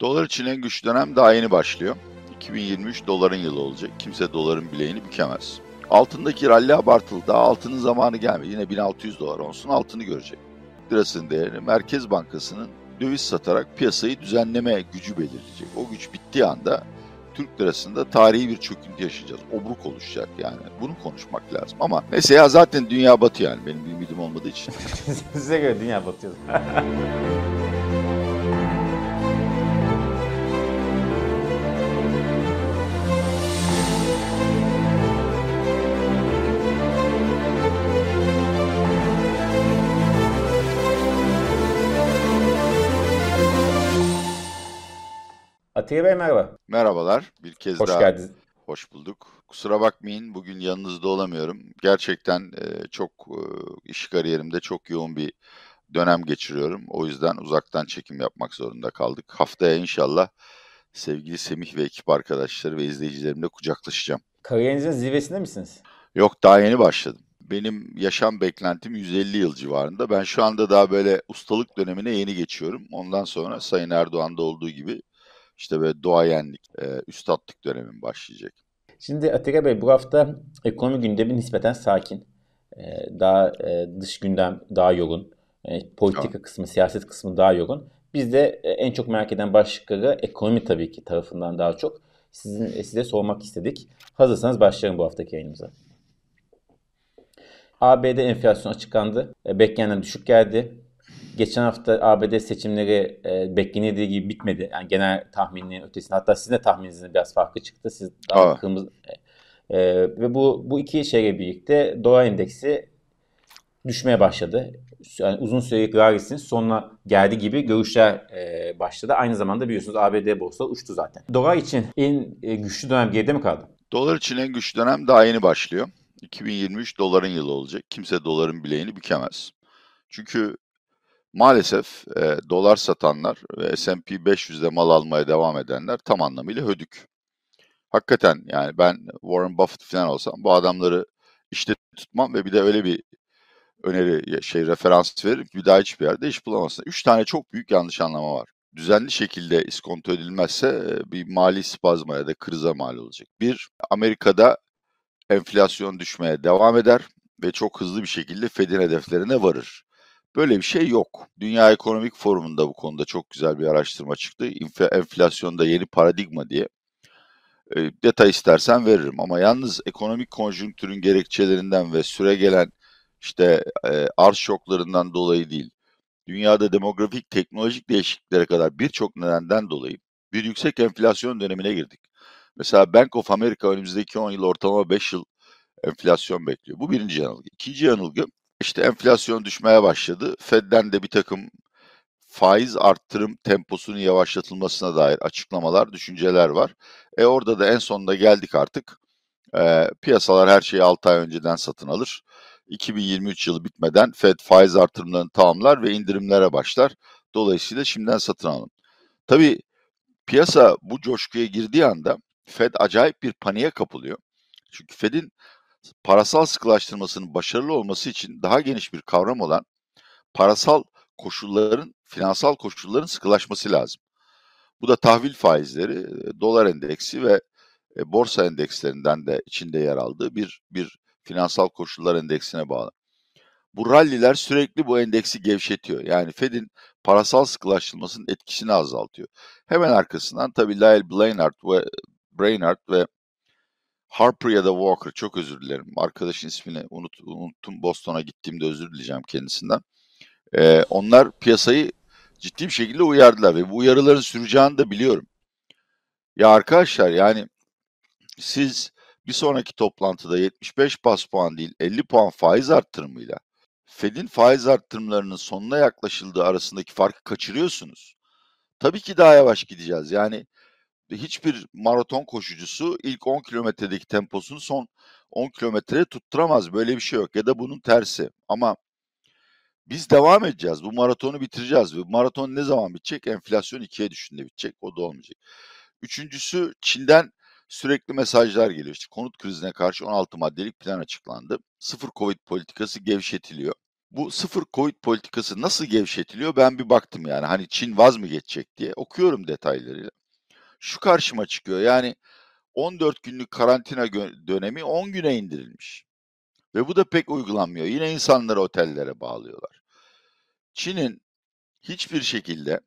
Dolar için en güçlü dönem daha yeni başlıyor. 2023 doların yılı olacak. Kimse doların bileğini bükemez. Altındaki rally abartılı. Daha altının zamanı gelmedi. Yine 1600 dolar olsun altını görecek. Lirasının değerini Merkez Bankası'nın döviz satarak piyasayı düzenleme gücü belirleyecek. O güç bittiği anda Türk lirasında tarihi bir çöküntü yaşayacağız. Obruk oluşacak yani. Bunu konuşmak lazım. Ama neyse ya zaten dünya batıyor yani benim bir ümidim olmadığı için. Size göre dünya batıyor. Atiye Bey merhaba. Merhabalar. Bir kez Hoş daha geldiniz. hoş bulduk. Kusura bakmayın bugün yanınızda olamıyorum. Gerçekten e, çok e, iş kariyerimde çok yoğun bir dönem geçiriyorum. O yüzden uzaktan çekim yapmak zorunda kaldık. Haftaya inşallah sevgili Semih ve ekip arkadaşları ve izleyicilerimle kucaklaşacağım. Kariyerinizin zirvesinde misiniz? Yok daha yeni başladım. Benim yaşam beklentim 150 yıl civarında. Ben şu anda daha böyle ustalık dönemine yeni geçiyorum. Ondan sonra Sayın Erdoğan'da olduğu gibi işte böyle doğayenlik, e, üstatlık dönemim başlayacak. Şimdi Atiye Bey bu hafta ekonomi gündemi nispeten sakin. Ee, Daha e, dış gündem daha yoğun. E, Politika kısmı, siyaset kısmı daha yoğun. Biz de e, en çok merak eden başlıkları ekonomi tabii ki tarafından daha çok. Sizin e, size sormak istedik. Hazırsanız başlayalım bu haftaki yayınımıza. ABD enflasyon açıklandı. E, Beklenenden düşük geldi. Geçen hafta ABD seçimleri e, beklenildiği gibi bitmedi. Yani genel tahminin ötesinde. Hatta sizin de tahmininizin biraz farkı çıktı. Siz daha Aa. kırmızı e, e, ve bu bu iki şeyle birlikte dolar endeksi düşmeye başladı. Yani uzun sürelik rallisinin sonuna geldi gibi görüşler e, başladı. Aynı zamanda biliyorsunuz ABD borsa uçtu zaten. Dolar için en e, güçlü dönem geride mi kaldı? Dolar için en güçlü dönem daha yeni başlıyor. 2023 doların yılı olacak. Kimse doların bileğini bükemez. Çünkü maalesef e, dolar satanlar ve S&P 500'de mal almaya devam edenler tam anlamıyla hödük. Hakikaten yani ben Warren Buffett falan olsam bu adamları işte tutmam ve bir de öyle bir öneri şey referans ki bir daha hiçbir yerde iş bulamazsın. Üç tane çok büyük yanlış anlama var. Düzenli şekilde iskonto edilmezse e, bir mali spazma ya da krize mal olacak. Bir, Amerika'da enflasyon düşmeye devam eder ve çok hızlı bir şekilde Fed'in hedeflerine varır. Böyle bir şey yok. Dünya Ekonomik Forumu'nda bu konuda çok güzel bir araştırma çıktı. Enflasyonda yeni paradigma diye. E, detay istersen veririm ama yalnız ekonomik konjonktürün gerekçelerinden ve süre gelen işte e, arz şoklarından dolayı değil. Dünyada demografik, teknolojik değişikliklere kadar birçok nedenden dolayı bir yüksek enflasyon dönemine girdik. Mesela Bank of America önümüzdeki 10 yıl ortalama 5 yıl enflasyon bekliyor. Bu birinci yanılgı. İkinci yanılgı işte enflasyon düşmeye başladı. Fed'den de bir takım faiz arttırım temposunun yavaşlatılmasına dair açıklamalar, düşünceler var. E orada da en sonunda geldik artık. E, piyasalar her şeyi 6 ay önceden satın alır. 2023 yılı bitmeden Fed faiz artırımlarını tamamlar ve indirimlere başlar. Dolayısıyla şimdiden satın alın. Tabii piyasa bu coşkuya girdiği anda Fed acayip bir paniğe kapılıyor. Çünkü Fed'in parasal sıkılaştırmasının başarılı olması için daha geniş bir kavram olan parasal koşulların, finansal koşulların sıkılaşması lazım. Bu da tahvil faizleri, e, dolar endeksi ve e, borsa endekslerinden de içinde yer aldığı bir bir finansal koşullar endeksine bağlı. Bu ralliler sürekli bu endeksi gevşetiyor. Yani Fed'in parasal sıkılaştırmasının etkisini azaltıyor. Hemen arkasından tabii Lyle Brainard ve Brainard ve Harper ya da Walker çok özür dilerim. Arkadaşın ismini unut, unuttum. Boston'a gittiğimde özür dileyeceğim kendisinden. Ee, onlar piyasayı ciddi bir şekilde uyardılar ve bu uyarıların süreceğini de biliyorum. Ya arkadaşlar yani siz bir sonraki toplantıda 75 bas puan değil 50 puan faiz arttırımıyla Fed'in faiz arttırımlarının sonuna yaklaşıldığı arasındaki farkı kaçırıyorsunuz. Tabii ki daha yavaş gideceğiz. Yani hiçbir maraton koşucusu ilk 10 kilometredeki temposunu son 10 kilometreye tutturamaz. Böyle bir şey yok. Ya da bunun tersi. Ama biz devam edeceğiz. Bu maratonu bitireceğiz. Ve maraton ne zaman bitecek? Enflasyon ikiye düşünde bitecek. O da olmayacak. Üçüncüsü Çin'den sürekli mesajlar geliyor. İşte konut krizine karşı 16 maddelik plan açıklandı. Sıfır Covid politikası gevşetiliyor. bu sıfır Covid politikası nasıl gevşetiliyor ben bir baktım yani. Hani Çin vaz mı geçecek diye okuyorum detaylarıyla. Şu karşıma çıkıyor yani 14 günlük karantina dönemi 10 güne indirilmiş. Ve bu da pek uygulanmıyor. Yine insanları otellere bağlıyorlar. Çin'in hiçbir şekilde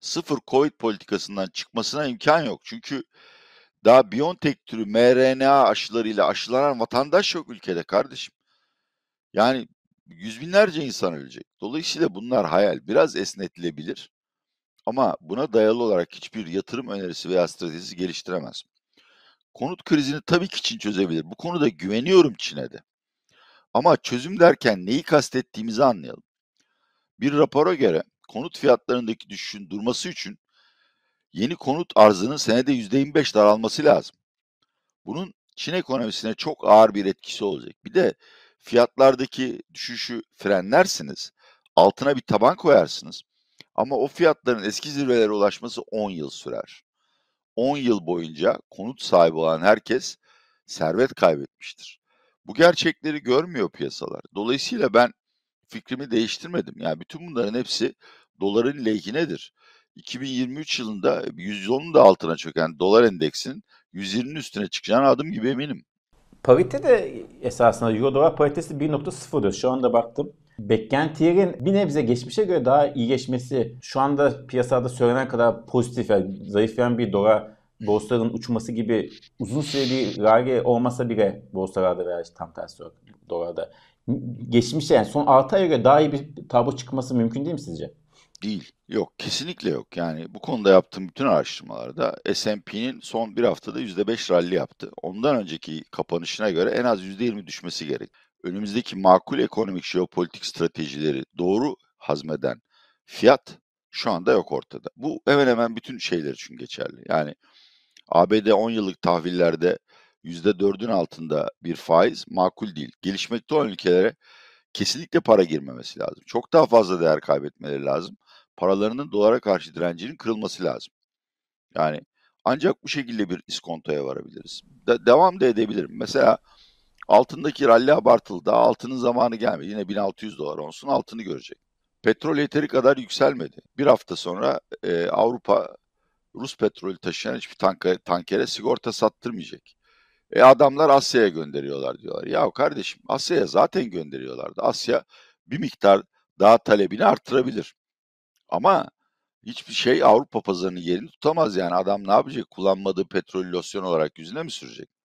sıfır Covid politikasından çıkmasına imkan yok. Çünkü daha BioNTech türü mRNA aşılarıyla aşılanan vatandaş yok ülkede kardeşim. Yani yüz binlerce insan ölecek. Dolayısıyla bunlar hayal. Biraz esnetilebilir. Ama buna dayalı olarak hiçbir yatırım önerisi veya stratejisi geliştiremez. Konut krizini tabii ki Çin çözebilir. Bu konuda güveniyorum Çin'e de. Ama çözüm derken neyi kastettiğimizi anlayalım. Bir rapora göre konut fiyatlarındaki düşüşün durması için yeni konut arzının senede %25 daralması lazım. Bunun Çin ekonomisine çok ağır bir etkisi olacak. Bir de fiyatlardaki düşüşü frenlersiniz. Altına bir taban koyarsınız. Ama o fiyatların eski zirvelere ulaşması 10 yıl sürer. 10 yıl boyunca konut sahibi olan herkes servet kaybetmiştir. Bu gerçekleri görmüyor piyasalar. Dolayısıyla ben fikrimi değiştirmedim. Yani bütün bunların hepsi doların lehhinedir. 2023 yılında 110'un da altına çöken dolar endeksinin 120'nin üstüne çıkacağına adım gibi eminim. Parite de esasında Euro dolar paritesi 1.0'dır. Şu anda baktım. Beklentilerin bir nebze geçmişe göre daha iyi geçmesi şu anda piyasada söylenen kadar pozitif yani zayıflayan bir dolar borsaların uçması gibi uzun süreli bir rally olmasa bile borsalarda veya işte tam tersi olarak dolarda geçmişe yani son 6 aya göre daha iyi bir tablo çıkması mümkün değil mi sizce? Değil. Yok. Kesinlikle yok. Yani bu konuda yaptığım bütün araştırmalarda S&P'nin son bir haftada %5 rally yaptı. Ondan önceki kapanışına göre en az %20 düşmesi gerek. Önümüzdeki makul ekonomik jeopolitik stratejileri doğru hazmeden fiyat şu anda yok ortada. Bu hemen hemen bütün şeyler için geçerli. Yani ABD 10 yıllık tahvillerde %4'ün altında bir faiz makul değil. Gelişmekte olan ülkelere kesinlikle para girmemesi lazım. Çok daha fazla değer kaybetmeleri lazım. Paralarının dolara karşı direncinin kırılması lazım. Yani ancak bu şekilde bir iskontoya varabiliriz. De- devam da edebilirim. Mesela altındaki rally abartıldı. Daha altının zamanı gelmedi. Yine 1600 dolar olsun altını görecek. Petrol yeteri kadar yükselmedi. Bir hafta sonra e, Avrupa Rus petrolü taşıyan hiçbir tanker, tankere sigorta sattırmayacak. E adamlar Asya'ya gönderiyorlar diyorlar. Ya kardeşim Asya'ya zaten gönderiyorlardı. Asya bir miktar daha talebini arttırabilir. Ama hiçbir şey Avrupa pazarının yerini tutamaz yani. Adam ne yapacak? Kullanmadığı petrol losyon olarak yüzüne mi sürecek?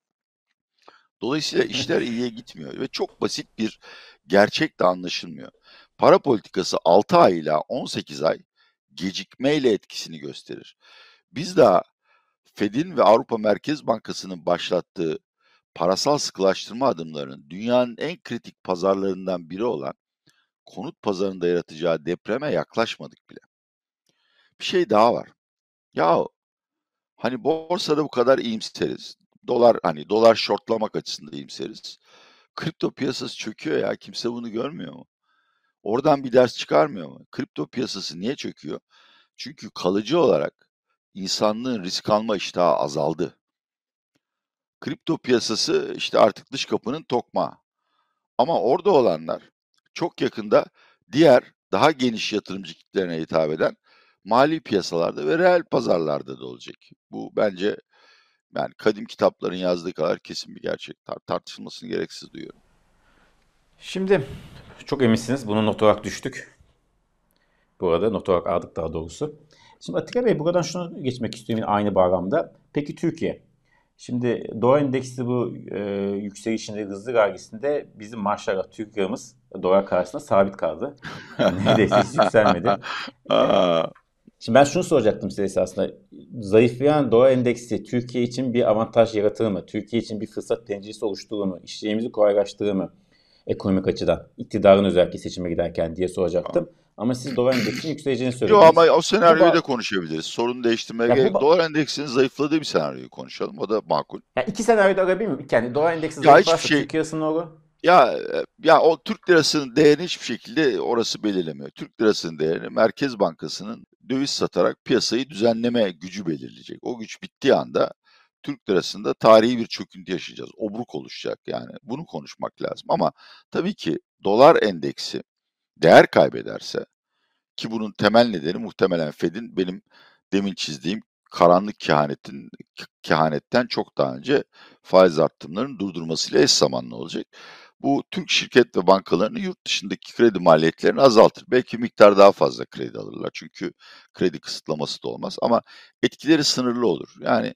Dolayısıyla işler iyiye gitmiyor ve çok basit bir gerçek de anlaşılmıyor. Para politikası 6 ay ile 18 ay gecikmeyle etkisini gösterir. Biz daha Fed'in ve Avrupa Merkez Bankası'nın başlattığı parasal sıkılaştırma adımlarının dünyanın en kritik pazarlarından biri olan konut pazarında yaratacağı depreme yaklaşmadık bile. Bir şey daha var. Ya hani borsada bu kadar iyimseriz. Dolar hani dolar shortlamak açısından iyimseriz. Kripto piyasası çöküyor ya. Kimse bunu görmüyor mu? Oradan bir ders çıkarmıyor mu? Kripto piyasası niye çöküyor? Çünkü kalıcı olarak insanlığın risk alma iştahı azaldı. Kripto piyasası işte artık dış kapının tokma. Ama orada olanlar çok yakında diğer daha geniş yatırımcı kitlerine hitap eden mali piyasalarda ve reel pazarlarda da olacak. Bu bence yani kadim kitapların yazdığı kadar kesin bir gerçek. Tartışılmasını gereksiz duyuyorum. Şimdi çok eminsiniz. Bunu not olarak düştük. Bu arada not olarak aldık daha doğrusu. Şimdi Atilla Bey buradan şunu geçmek istiyorum aynı bağlamda. Peki Türkiye? Şimdi dolar endeksi bu e, yükselişinde hızlı vergisinde bizim maşallah Türk liramız dolar karşısında sabit kaldı. Neredeyse hiç yükselmedi. Şimdi ben şunu soracaktım size esasında. Zayıflayan dolar endeksi Türkiye için bir avantaj yaratır mı? Türkiye için bir fırsat penceresi oluşturur mu? İşlerimizi kolaylaştırır mı? Ekonomik açıdan. İktidarın özellikle seçime giderken diye soracaktım. Ama siz dolar endeksinin yükseleceğini söylediniz. Yok ama o senaryoyu bu, da konuşabiliriz. Sorun değiştirmeye gerek. Bu, dolar endeksinin zayıfladığı bir senaryoyu konuşalım. O da makul. Ya iki senaryoda arayabilir miyim? Yani dolar endeksi zayıflarsa şey, Türk lirası ne olur? Ya ya o Türk lirasının değerini hiçbir şekilde orası belirlemiyor. Türk lirasının değerini Merkez Bankası'nın döviz satarak piyasayı düzenleme gücü belirleyecek. O güç bittiği anda Türk lirasında tarihi bir çöküntü yaşayacağız. Obruk oluşacak yani. Bunu konuşmak lazım. Ama tabii ki dolar endeksi değer kaybederse ki bunun temel nedeni muhtemelen Fed'in benim demin çizdiğim karanlık kehanetin kehanetten çok daha önce faiz arttırımlarının durdurmasıyla eş zamanlı olacak. Bu Türk şirket ve bankalarının yurt dışındaki kredi maliyetlerini azaltır. Belki miktar daha fazla kredi alırlar. Çünkü kredi kısıtlaması da olmaz ama etkileri sınırlı olur. Yani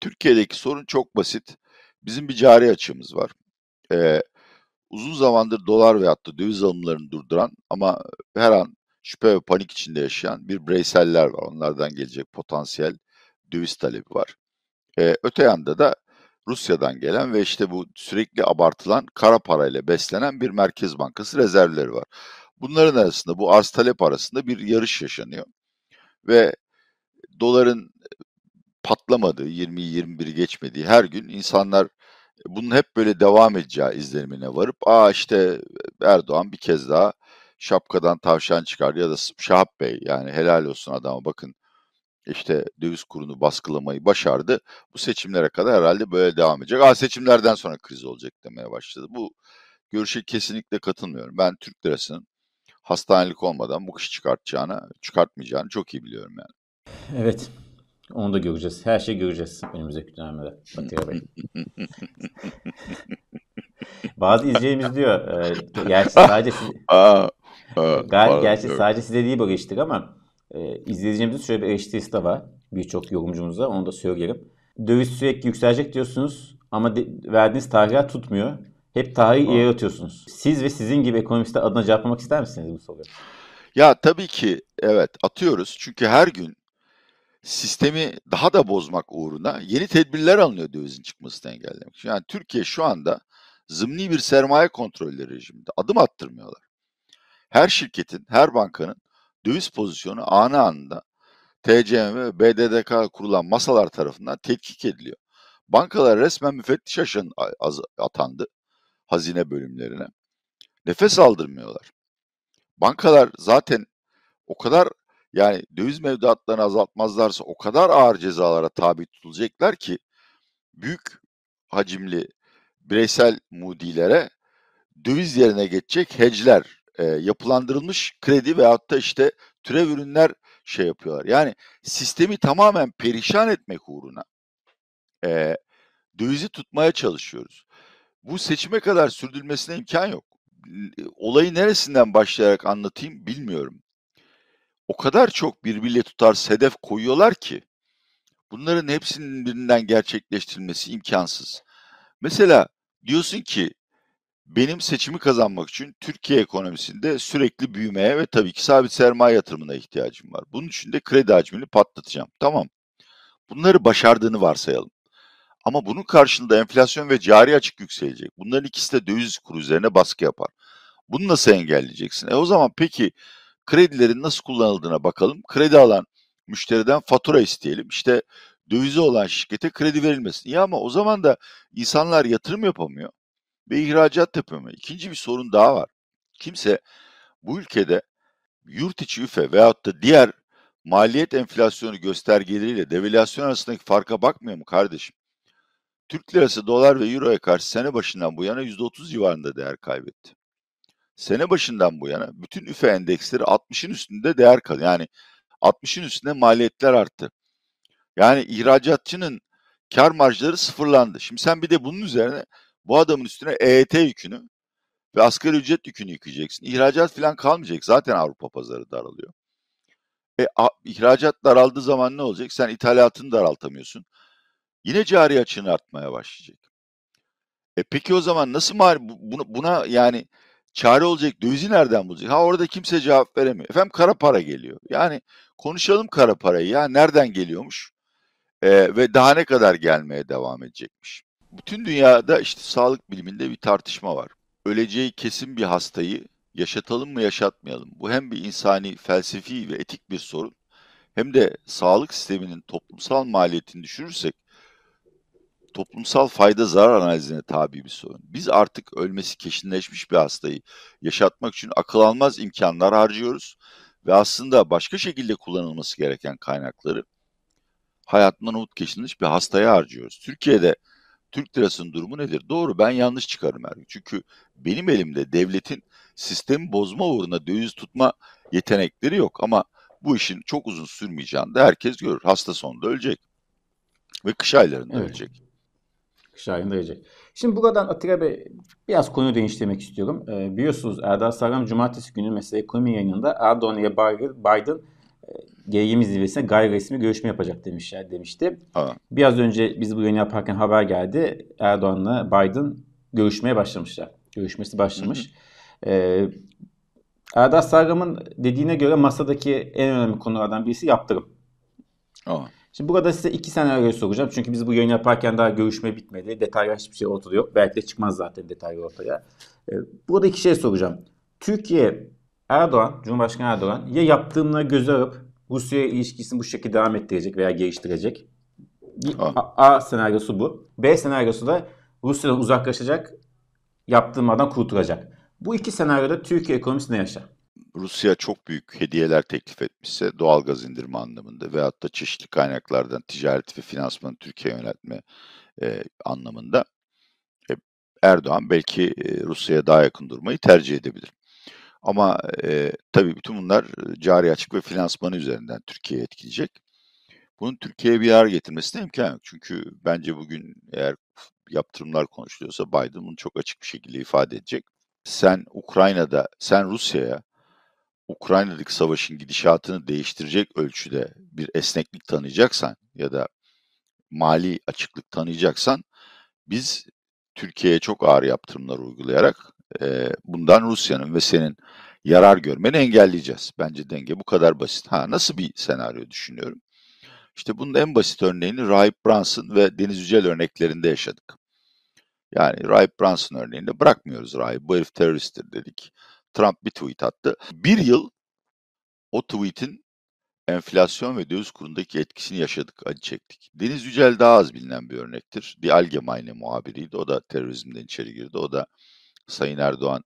Türkiye'deki sorun çok basit. Bizim bir cari açığımız var. Ee, uzun zamandır dolar veyahut da döviz alımlarını durduran ama her an şüphe ve panik içinde yaşayan bir bireyseller var. Onlardan gelecek potansiyel döviz talebi var. Ee, öte yanda da Rusya'dan gelen ve işte bu sürekli abartılan kara parayla beslenen bir merkez bankası rezervleri var. Bunların arasında bu arz talep arasında bir yarış yaşanıyor. Ve doların patlamadığı, 20-21'i geçmediği her gün insanlar bunun hep böyle devam edeceği izlenimine varıp aa işte Erdoğan bir kez daha şapkadan tavşan çıkar ya da Şahap Bey yani helal olsun adama bakın işte döviz kurunu baskılamayı başardı. Bu seçimlere kadar herhalde böyle devam edecek. Aa seçimlerden sonra kriz olacak demeye başladı. Bu görüşe kesinlikle katılmıyorum. Ben Türk lirasının hastanelik olmadan bu kış çıkartacağını, çıkartmayacağını çok iyi biliyorum yani. Evet. Onu da göreceğiz. Her şeyi göreceğiz önümüzdeki dönemde. Batıya Bey. Bazı izleyicimiz diyor, e, gerçi sadece siz, aa, aa, gerçi sadece size değil bu geçtik ama e, izleyicilerimizin şöyle bir eleştirisi de var. Birçok yorumcumuza onu da söyleyelim. Döviz sürekli yükselecek diyorsunuz ama de, verdiğiniz tarihler tutmuyor. Hep tarihi ileri atıyorsunuz. Siz ve sizin gibi ekonomistler adına cevaplamak ister misiniz bu soruyu? Ya tabii ki evet atıyoruz. Çünkü her gün sistemi daha da bozmak uğruna yeni tedbirler alınıyor dövizin çıkmasını engellemek. Yani Türkiye şu anda zımni bir sermaye kontrolleri rejiminde adım attırmıyorlar. Her şirketin, her bankanın döviz pozisyonu anı anında TCM ve BDDK kurulan masalar tarafından tetkik ediliyor. Bankalar resmen müfettiş aşın atandı hazine bölümlerine. Nefes aldırmıyorlar. Bankalar zaten o kadar yani döviz mevduatlarını azaltmazlarsa o kadar ağır cezalara tabi tutulacaklar ki büyük hacimli bireysel mudilere döviz yerine geçecek hecler, e, yapılandırılmış kredi veyahut da işte türev ürünler şey yapıyorlar. Yani sistemi tamamen perişan etmek uğruna e, dövizi tutmaya çalışıyoruz. Bu seçime kadar sürdürülmesine imkan yok. Olayı neresinden başlayarak anlatayım bilmiyorum. O kadar çok birbiriyle tutar sedef koyuyorlar ki bunların hepsinin birinden gerçekleştirilmesi imkansız. Mesela diyorsun ki benim seçimi kazanmak için Türkiye ekonomisinde sürekli büyümeye ve tabii ki sabit sermaye yatırımına ihtiyacım var. Bunun için de kredi hacmini patlatacağım. Tamam. Bunları başardığını varsayalım. Ama bunun karşılığında enflasyon ve cari açık yükselecek. Bunların ikisi de döviz kuru üzerine baskı yapar. Bunu nasıl engelleyeceksin? E o zaman peki kredilerin nasıl kullanıldığına bakalım. Kredi alan müşteriden fatura isteyelim. İşte dövizi olan şirkete kredi verilmesin. İyi ama o zaman da insanlar yatırım yapamıyor ve ihracat yapamıyor. İkinci bir sorun daha var. Kimse bu ülkede yurt içi üfe veyahut da diğer maliyet enflasyonu göstergeleriyle devalüasyon arasındaki farka bakmıyor mu kardeşim? Türk lirası dolar ve euroya karşı sene başından bu yana %30 civarında değer kaybetti. Sene başından bu yana bütün üfe endeksleri 60'ın üstünde değer kalıyor. Yani 60'ın üstünde maliyetler arttı. Yani ihracatçının kar marjları sıfırlandı. Şimdi sen bir de bunun üzerine bu adamın üstüne EYT yükünü ve asgari ücret yükünü yıkacaksın. İhracat falan kalmayacak. Zaten Avrupa pazarı daralıyor. E, a, ihracat daraldığı zaman ne olacak? Sen ithalatını daraltamıyorsun. Yine cari açığın artmaya başlayacak. E peki o zaman nasıl mal buna, buna yani çare olacak dövizi nereden bulacak? Ha orada kimse cevap veremiyor. Efendim kara para geliyor. Yani konuşalım kara parayı ya nereden geliyormuş? E, ve daha ne kadar gelmeye devam edecekmiş? Bütün dünyada işte sağlık biliminde bir tartışma var. Öleceği kesin bir hastayı yaşatalım mı yaşatmayalım? Bu hem bir insani, felsefi ve etik bir sorun hem de sağlık sisteminin toplumsal maliyetini düşürürsek toplumsal fayda zarar analizine tabi bir sorun. Biz artık ölmesi kesinleşmiş bir hastayı yaşatmak için akıl almaz imkanlar harcıyoruz ve aslında başka şekilde kullanılması gereken kaynakları hayatından umut kesilmiş bir hastaya harcıyoruz. Türkiye'de Türk lirasının durumu nedir? Doğru ben yanlış çıkarım her gün. Çünkü benim elimde devletin sistemi bozma uğruna döviz tutma yetenekleri yok ama bu işin çok uzun sürmeyeceğini de herkes görür. Hasta sonunda ölecek. Ve kış aylarında evet. ölecek. Kış ayında ölecek. Şimdi buradan Atilla Bey biraz konuyu değiştirmek istiyorum. Ee, biliyorsunuz Erdal Sarram Cumartesi günü mesela ekonomi yayınında Erdoğan ile Biden G20 zirvesine gayri resmi görüşme yapacak demişler demişti. Ha. Biraz önce biz bu yayını yaparken haber geldi. Erdoğan'la Biden görüşmeye başlamışlar. Görüşmesi başlamış. Hı hı. Ee, Erdal Sargam'ın dediğine göre masadaki en önemli konulardan birisi yaptırım. Aa. Şimdi burada size iki senaryo soracağım. Çünkü biz bu yayını yaparken daha görüşme bitmedi. Detaylar hiçbir şey ortada yok. Belki de çıkmaz zaten detaylar ortaya. Ee, burada iki şey soracağım. Türkiye Erdoğan, Cumhurbaşkanı Erdoğan ya yaptığımla göz alıp Rusya ilişkisini bu şekilde devam ettirecek veya geliştirecek. A, A senaryosu bu. B senaryosu da Rusya'dan uzaklaşacak, yaptırmadan kurtulacak. Bu iki senaryoda Türkiye ekonomisi ne yaşar? Rusya çok büyük hediyeler teklif etmişse doğal gaz indirme anlamında veyahut da çeşitli kaynaklardan ticaret ve finansmanı Türkiye'ye yöneltme e, anlamında e, Erdoğan belki e, Rusya'ya daha yakın durmayı tercih edebilir. Ama e, tabii bütün bunlar cari açık ve finansmanı üzerinden Türkiye'ye etkileyecek. Bunun Türkiye'ye bir yer getirmesine imkan yok. Çünkü bence bugün eğer yaptırımlar konuşuluyorsa Biden bunu çok açık bir şekilde ifade edecek. Sen Ukrayna'da, sen Rusya'ya Ukrayna'daki savaşın gidişatını değiştirecek ölçüde bir esneklik tanıyacaksan ya da mali açıklık tanıyacaksan biz Türkiye'ye çok ağır yaptırımlar uygulayarak e, bundan Rusya'nın ve senin yarar görmeni engelleyeceğiz. Bence denge bu kadar basit. Ha nasıl bir senaryo düşünüyorum? İşte bunun en basit örneğini Rahip Brunson ve Deniz Yücel örneklerinde yaşadık. Yani Rahip Brunson örneğinde bırakmıyoruz Rahip. Bu herif teröristtir dedik. Trump bir tweet attı. Bir yıl o tweetin enflasyon ve döviz kurundaki etkisini yaşadık, acı çektik. Deniz Yücel daha az bilinen bir örnektir. Die Allgemeine muhabiriydi. O da terörizmden içeri girdi. O da Sayın Erdoğan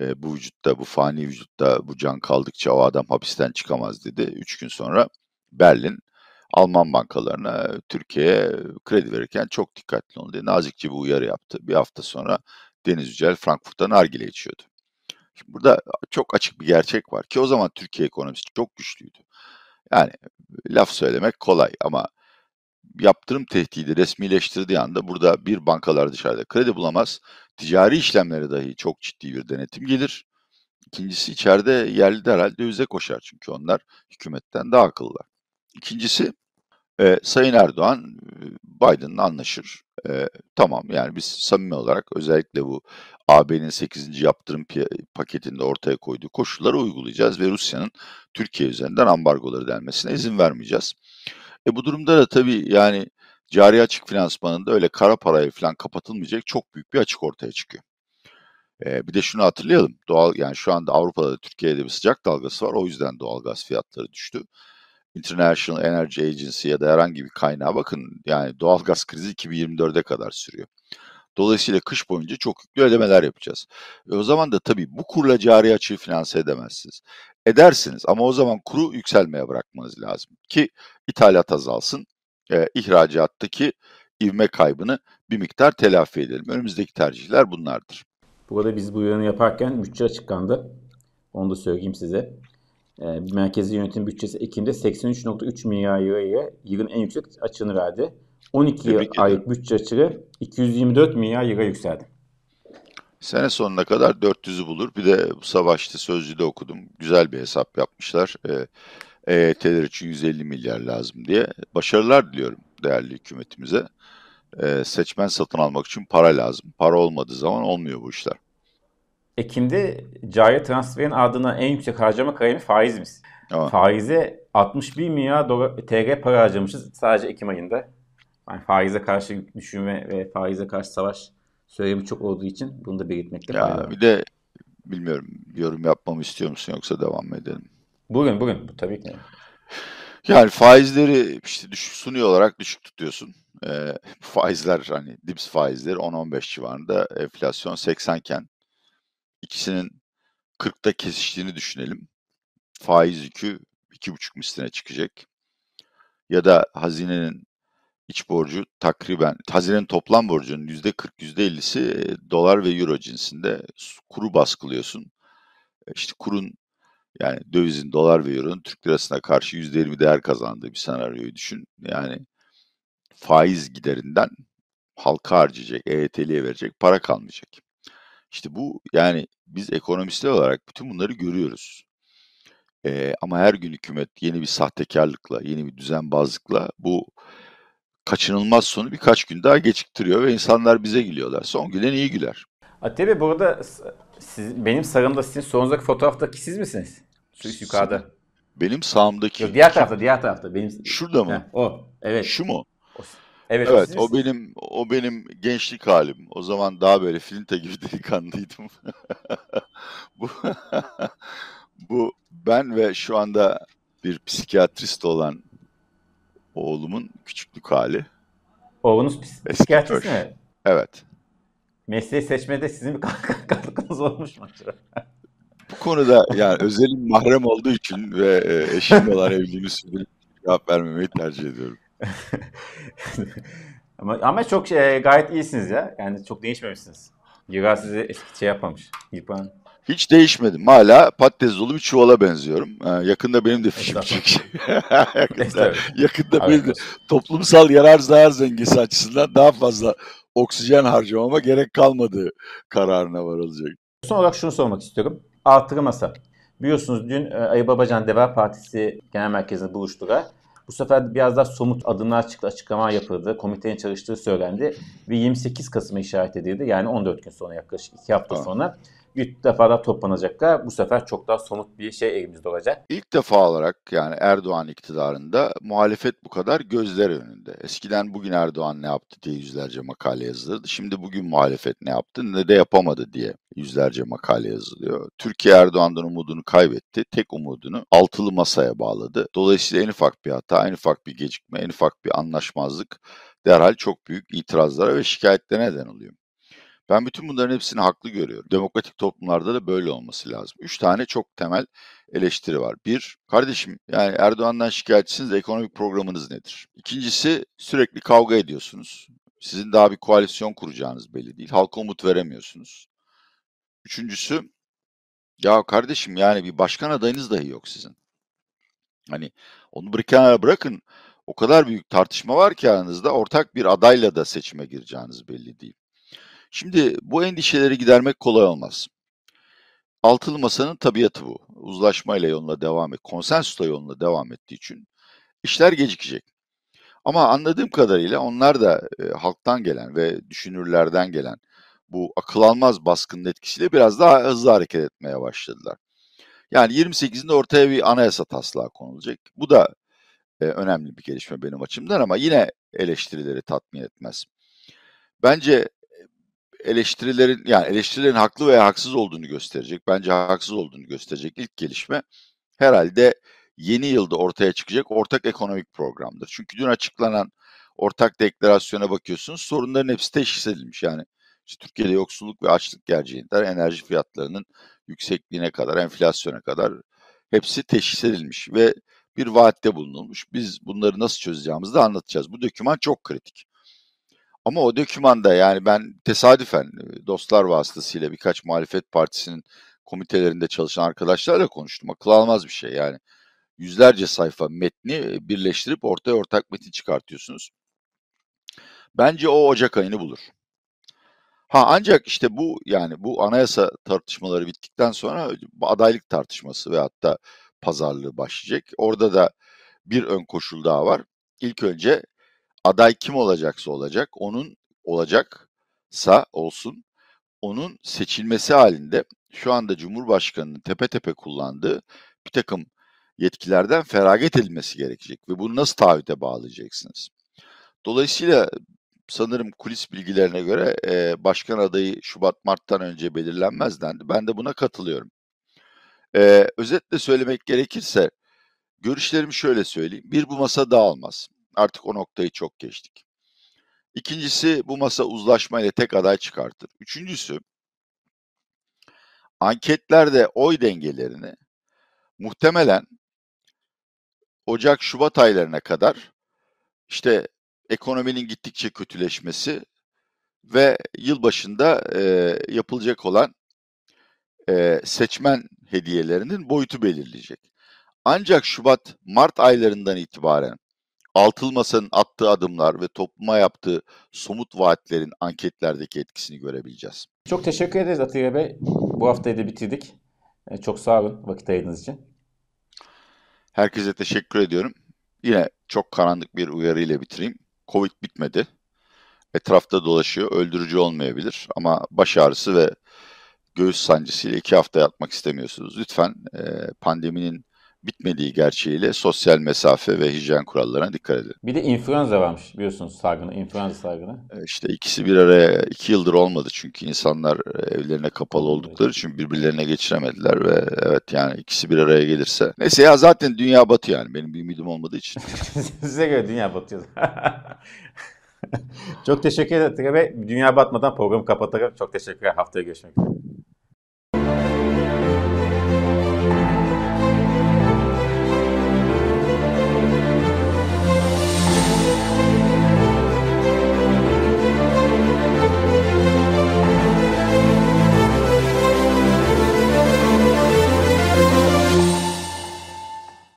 e, bu vücutta, bu fani vücutta bu can kaldıkça o adam hapisten çıkamaz dedi. Üç gün sonra Berlin Alman bankalarına Türkiye'ye kredi verirken çok dikkatli olun diye nazikçe bir uyarı yaptı. Bir hafta sonra Deniz Yücel Frankfurt'ta nargile içiyordu. Şimdi burada çok açık bir gerçek var ki o zaman Türkiye ekonomisi çok güçlüydü. Yani laf söylemek kolay ama yaptırım tehdidi resmileştirdiği anda burada bir bankalar dışarıda kredi bulamaz. Ticari işlemlere dahi çok ciddi bir denetim gelir. İkincisi içeride yerli derhal dövize koşar çünkü onlar hükümetten daha akıllılar. İkincisi e, Sayın Erdoğan Biden'la anlaşır. E, tamam yani biz samimi olarak özellikle bu AB'nin 8. yaptırım paketinde ortaya koyduğu koşulları uygulayacağız ve Rusya'nın Türkiye üzerinden ambargoları denmesine izin vermeyeceğiz. E bu durumda da tabii yani cari açık finansmanında öyle kara paraya falan kapatılmayacak çok büyük bir açık ortaya çıkıyor. E, bir de şunu hatırlayalım. Doğal yani şu anda Avrupa'da Türkiye'de bir sıcak dalgası var. O yüzden doğal gaz fiyatları düştü. International Energy Agency ya da herhangi bir kaynağa bakın. Yani doğal gaz krizi 2024'e kadar sürüyor. Dolayısıyla kış boyunca çok yüklü ödemeler yapacağız. E o zaman da tabii bu kurla cari açığı finanse edemezsiniz. Edersiniz ama o zaman kuru yükselmeye bırakmanız lazım ki ithalat azalsın, e, ihracattaki ivme kaybını bir miktar telafi edelim. Önümüzdeki tercihler bunlardır. Bu arada biz bu yayını yaparken bütçe açıklandı. Onu da söyleyeyim size. E, Merkezi Yönetim Bütçesi Ekim'de 83.3 milyar liraya yılın en yüksek açığını verdi. 12 Tebrik aylık bütçe açığı 224 milyar lira yükseldi. Sene sonuna kadar 400'ü bulur. Bir de bu savaşta Sözcü'de okudum. Güzel bir hesap yapmışlar. Ee, EYT'ler için 150 milyar lazım diye. Başarılar diliyorum değerli hükümetimize. Ee, seçmen satın almak için para lazım. Para olmadığı zaman olmuyor bu işler. Ekim'de cari transferin ardından en yüksek harcama kalemi faizimiz. Ama. Faize 61 milyar dolar, TL para harcamışız sadece Ekim ayında. Yani faize karşı düşünme ve faize karşı savaş söylemi çok olduğu için bunu da belirtmekte fayda var. Bir de bilmiyorum yorum yapmamı istiyor musun yoksa devam edelim? Bugün bugün tabii ki. Yani faizleri işte düşük sunuyor olarak düşük tutuyorsun. E, faizler hani dips faizleri 10-15 civarında enflasyon 80 iken ikisinin 40'ta kesiştiğini düşünelim. Faiz yükü 2,5 misline çıkacak. ya da hazinenin iç borcu takriben hazinenin toplam borcunun yüzde 40 yüzde 50'si dolar ve euro cinsinde kuru baskılıyorsun. E, işte kurun yani dövizin dolar ve euronun Türk lirasına karşı yüzde 20 değer kazandığı bir senaryoyu düşün. Yani faiz giderinden halka harcayacak, EYT'liye verecek para kalmayacak. İşte bu yani biz ekonomistler olarak bütün bunları görüyoruz. Ee, ama her gün hükümet yeni bir sahtekarlıkla, yeni bir düzenbazlıkla bu kaçınılmaz sonu birkaç gün daha geciktiriyor ve insanlar bize gülüyorlar. Son gülen iyi güler. Atiye Bey burada siz, benim sağımda sizin solunuzdaki fotoğraftaki siz misiniz? Şu yukarıda. Benim sağımdaki. Yok diğer tarafta, diğer tarafta. Benim Şurada mı? Heh, o. Evet. Şu mu? O, evet, evet o, o benim o benim gençlik halim. O zaman daha böyle filinta gibi delikanlıydım. bu bu ben ve şu anda bir psikiyatrist olan oğlumun küçüklük hali. Oğlunuz psikiyatrist mi? Evet. Mesleği seçmede sizin bir katkınız olmuş mu acaba? Bu konuda yani özelin mahrem olduğu için ve e, eşimle olan evliliğimi sürdürüp cevap vermemeyi tercih ediyorum. ama, ama çok şey, gayet iyisiniz ya. Yani çok değişmemişsiniz. Yıra sizi şey yapmamış. Yıpran. Hiç değişmedim. Hala patates dolu bir çuvala benziyorum. Ee, yakında benim de fişim çekecek. yakında yakında benim de toplumsal yarar zarar dengesi açısından daha fazla oksijen harcamama gerek kalmadığı kararına varılacak. Son olarak şunu sormak istiyorum. Artırı masa. Biliyorsunuz dün e, Ayı Babacan Deva Partisi Genel Merkezi'nde buluştular. Bu sefer biraz daha somut adımlar çıktı, açıklama yapıldı. Komitenin çalıştığı söylendi ve 28 Kasım'a işaret edildi. Yani 14 gün sonra yaklaşık 2 hafta ha. sonra bir defa daha toplanacaklar. Bu sefer çok daha somut bir şey elimizde olacak. İlk defa olarak yani Erdoğan iktidarında muhalefet bu kadar gözler önünde. Eskiden bugün Erdoğan ne yaptı diye yüzlerce makale yazılırdı. Şimdi bugün muhalefet ne yaptı ne de yapamadı diye yüzlerce makale yazılıyor. Türkiye Erdoğan'dan umudunu kaybetti. Tek umudunu altılı masaya bağladı. Dolayısıyla en ufak bir hata, en ufak bir gecikme, en ufak bir anlaşmazlık derhal çok büyük itirazlara ve şikayetlere neden oluyor. Ben bütün bunların hepsini haklı görüyorum. Demokratik toplumlarda da böyle olması lazım. Üç tane çok temel eleştiri var. Bir, kardeşim yani Erdoğan'dan şikayetçisiniz ekonomik programınız nedir? İkincisi sürekli kavga ediyorsunuz. Sizin daha bir koalisyon kuracağınız belli değil. Halka umut veremiyorsunuz. Üçüncüsü, ya kardeşim yani bir başkan adayınız dahi yok sizin. Hani onu bir kenara bırakın. O kadar büyük tartışma var ki aranızda ortak bir adayla da seçime gireceğiniz belli değil. Şimdi bu endişeleri gidermek kolay olmaz. Altılı Masa'nın tabiatı bu. Uzlaşmayla yoluna devam et, konsensusla yoluna devam ettiği için işler gecikecek. Ama anladığım kadarıyla onlar da e, halktan gelen ve düşünürlerden gelen bu akıl almaz baskının etkisiyle biraz daha hızlı hareket etmeye başladılar. Yani 28'inde ortaya bir anayasa taslağı konulacak. Bu da e, önemli bir gelişme benim açımdan ama yine eleştirileri tatmin etmez. Bence eleştirilerin yani eleştirilerin haklı veya haksız olduğunu gösterecek. Bence haksız olduğunu gösterecek ilk gelişme herhalde yeni yılda ortaya çıkacak ortak ekonomik programdır. Çünkü dün açıklanan ortak deklarasyona bakıyorsunuz sorunların hepsi teşhis edilmiş. Yani işte Türkiye'de yoksulluk ve açlık gerçeğinden enerji fiyatlarının yüksekliğine kadar, enflasyona kadar hepsi teşhis edilmiş ve bir vaatte bulunulmuş. Biz bunları nasıl çözeceğimizi de anlatacağız. Bu doküman çok kritik. Ama o dokümanda yani ben tesadüfen dostlar vasıtasıyla birkaç muhalefet partisinin komitelerinde çalışan arkadaşlarla konuştum. Akıl almaz bir şey yani. Yüzlerce sayfa metni birleştirip ortaya ortak metin çıkartıyorsunuz. Bence o Ocak ayını bulur. Ha ancak işte bu yani bu anayasa tartışmaları bittikten sonra adaylık tartışması ve hatta pazarlığı başlayacak. Orada da bir ön koşul daha var. İlk önce aday kim olacaksa olacak, onun olacaksa olsun, onun seçilmesi halinde şu anda Cumhurbaşkanı'nın tepe tepe kullandığı bir takım yetkilerden feragat edilmesi gerekecek ve bunu nasıl taahhüte bağlayacaksınız? Dolayısıyla sanırım kulis bilgilerine göre e, başkan adayı Şubat-Mart'tan önce belirlenmez dendi. Ben de buna katılıyorum. E, özetle söylemek gerekirse görüşlerimi şöyle söyleyeyim. Bir bu masa dağılmaz. Artık o noktayı çok geçtik. İkincisi bu masa uzlaşma ile tek aday çıkartır. Üçüncüsü anketlerde oy dengelerini muhtemelen Ocak-Şubat aylarına kadar işte ekonominin gittikçe kötüleşmesi ve yılbaşında e, yapılacak olan e, seçmen hediyelerinin boyutu belirleyecek. Ancak Şubat, Mart aylarından itibaren Altılı Masa'nın attığı adımlar ve topluma yaptığı somut vaatlerin anketlerdeki etkisini görebileceğiz. Çok teşekkür ederiz Atilla Bey. Bu haftayı da bitirdik. E, çok sağ olun vakit ayırdığınız için. Herkese teşekkür ediyorum. Yine çok karanlık bir uyarı ile bitireyim. Covid bitmedi. Etrafta dolaşıyor. Öldürücü olmayabilir ama baş ağrısı ve göğüs sancısıyla iki hafta yatmak istemiyorsunuz. Lütfen e, pandeminin bitmediği gerçeğiyle sosyal mesafe ve hijyen kurallarına dikkat edin. Bir de influenza varmış biliyorsunuz salgını, influenza salgını. E, İşte ikisi bir araya iki yıldır olmadı çünkü insanlar e, evlerine kapalı oldukları için birbirlerine geçiremediler ve evet yani ikisi bir araya gelirse. Neyse ya zaten dünya batıyor yani benim bir ümidim olmadığı için. Size göre dünya batıyor. Çok teşekkür ederim. Dünya batmadan programı kapatalım. Çok teşekkürler. Haftaya görüşmek üzere.